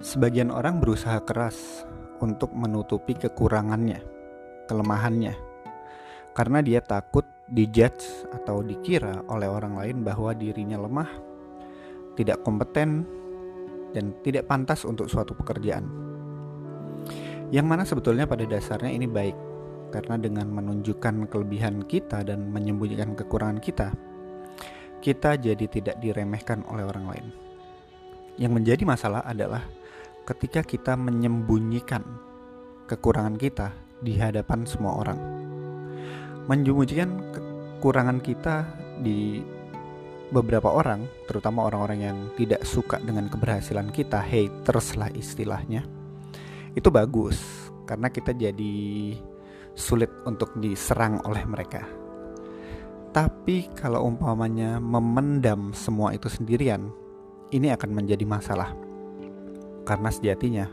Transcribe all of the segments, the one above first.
Sebagian orang berusaha keras untuk menutupi kekurangannya, kelemahannya, karena dia takut dijudge atau dikira oleh orang lain bahwa dirinya lemah, tidak kompeten, dan tidak pantas untuk suatu pekerjaan. Yang mana sebetulnya pada dasarnya ini baik, karena dengan menunjukkan kelebihan kita dan menyembunyikan kekurangan kita, kita jadi tidak diremehkan oleh orang lain. Yang menjadi masalah adalah ketika kita menyembunyikan kekurangan kita di hadapan semua orang. Menyembunyikan kekurangan kita di beberapa orang, terutama orang-orang yang tidak suka dengan keberhasilan kita, haters lah istilahnya. Itu bagus karena kita jadi sulit untuk diserang oleh mereka. Tapi kalau umpamanya memendam semua itu sendirian, ini akan menjadi masalah karena sejatinya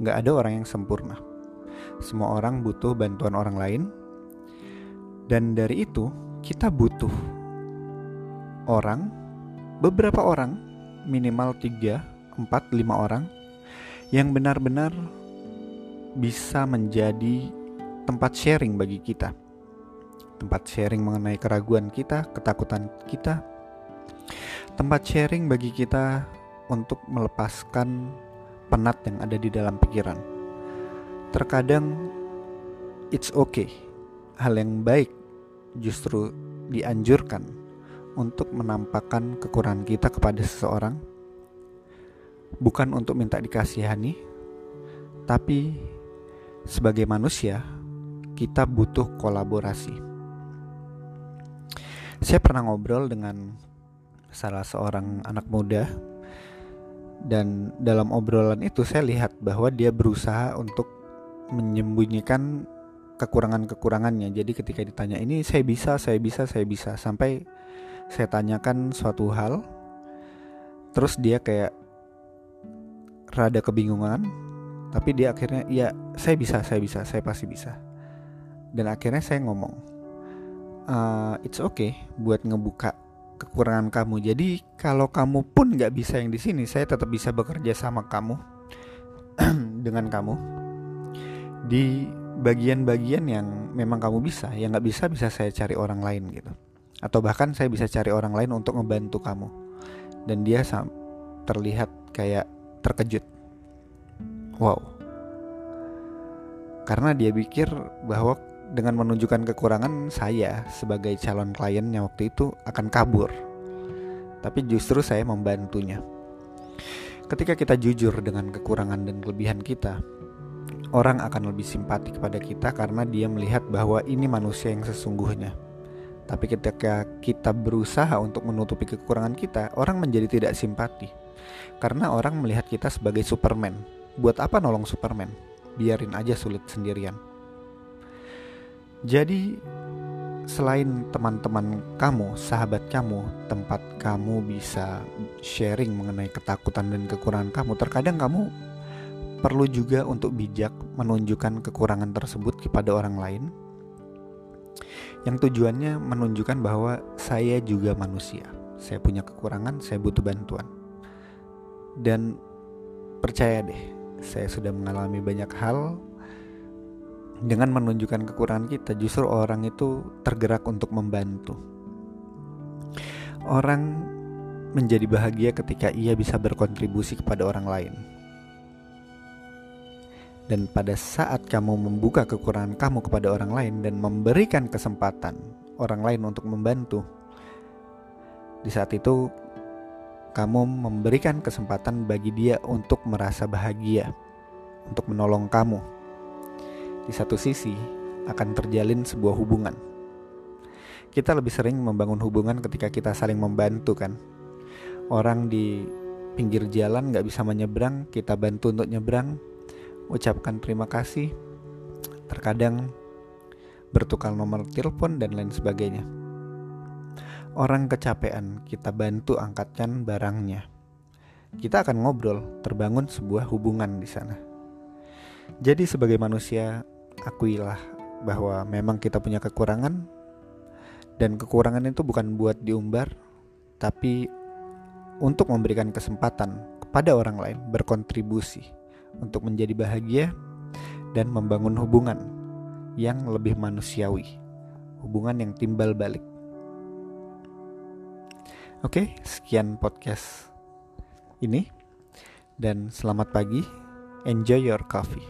nggak ada orang yang sempurna. Semua orang butuh bantuan orang lain, dan dari itu kita butuh orang, beberapa orang, minimal 3, 4, 5 orang yang benar-benar bisa menjadi tempat sharing bagi kita. Tempat sharing mengenai keraguan kita, ketakutan kita. Tempat sharing bagi kita untuk melepaskan penat yang ada di dalam pikiran. Terkadang it's okay. Hal yang baik justru dianjurkan untuk menampakkan kekurangan kita kepada seseorang bukan untuk minta dikasihani tapi sebagai manusia kita butuh kolaborasi. Saya pernah ngobrol dengan salah seorang anak muda dan dalam obrolan itu saya lihat bahwa dia berusaha untuk menyembunyikan kekurangan-kekurangannya. Jadi ketika ditanya ini saya bisa, saya bisa, saya bisa sampai saya tanyakan suatu hal terus dia kayak rada kebingungan tapi dia akhirnya ya saya bisa, saya bisa, saya pasti bisa. Dan akhirnya saya ngomong uh, it's okay buat ngebuka kekurangan kamu. Jadi kalau kamu pun nggak bisa yang di sini, saya tetap bisa bekerja sama kamu dengan kamu di bagian-bagian yang memang kamu bisa. Yang nggak bisa bisa saya cari orang lain gitu. Atau bahkan saya bisa cari orang lain untuk ngebantu kamu. Dan dia terlihat kayak terkejut. Wow. Karena dia pikir bahwa dengan menunjukkan kekurangan saya sebagai calon kliennya waktu itu akan kabur. Tapi justru saya membantunya. Ketika kita jujur dengan kekurangan dan kelebihan kita, orang akan lebih simpati kepada kita karena dia melihat bahwa ini manusia yang sesungguhnya. Tapi ketika kita berusaha untuk menutupi kekurangan kita, orang menjadi tidak simpati. Karena orang melihat kita sebagai Superman. Buat apa nolong Superman? Biarin aja sulit sendirian. Jadi selain teman-teman kamu, sahabat kamu, tempat kamu bisa sharing mengenai ketakutan dan kekurangan kamu, terkadang kamu perlu juga untuk bijak menunjukkan kekurangan tersebut kepada orang lain. Yang tujuannya menunjukkan bahwa saya juga manusia. Saya punya kekurangan, saya butuh bantuan. Dan percaya deh, saya sudah mengalami banyak hal dengan menunjukkan kekurangan kita, justru orang itu tergerak untuk membantu. Orang menjadi bahagia ketika ia bisa berkontribusi kepada orang lain. Dan pada saat kamu membuka kekurangan kamu kepada orang lain dan memberikan kesempatan orang lain untuk membantu, di saat itu kamu memberikan kesempatan bagi dia untuk merasa bahagia, untuk menolong kamu di satu sisi akan terjalin sebuah hubungan. Kita lebih sering membangun hubungan ketika kita saling membantu kan. Orang di pinggir jalan nggak bisa menyeberang, kita bantu untuk nyebrang, ucapkan terima kasih, terkadang bertukar nomor telepon dan lain sebagainya. Orang kecapean, kita bantu angkatkan barangnya. Kita akan ngobrol, terbangun sebuah hubungan di sana. Jadi sebagai manusia, akuilah bahwa memang kita punya kekurangan dan kekurangan itu bukan buat diumbar tapi untuk memberikan kesempatan kepada orang lain berkontribusi untuk menjadi bahagia dan membangun hubungan yang lebih manusiawi, hubungan yang timbal balik. Oke, sekian podcast ini dan selamat pagi. Enjoy your coffee.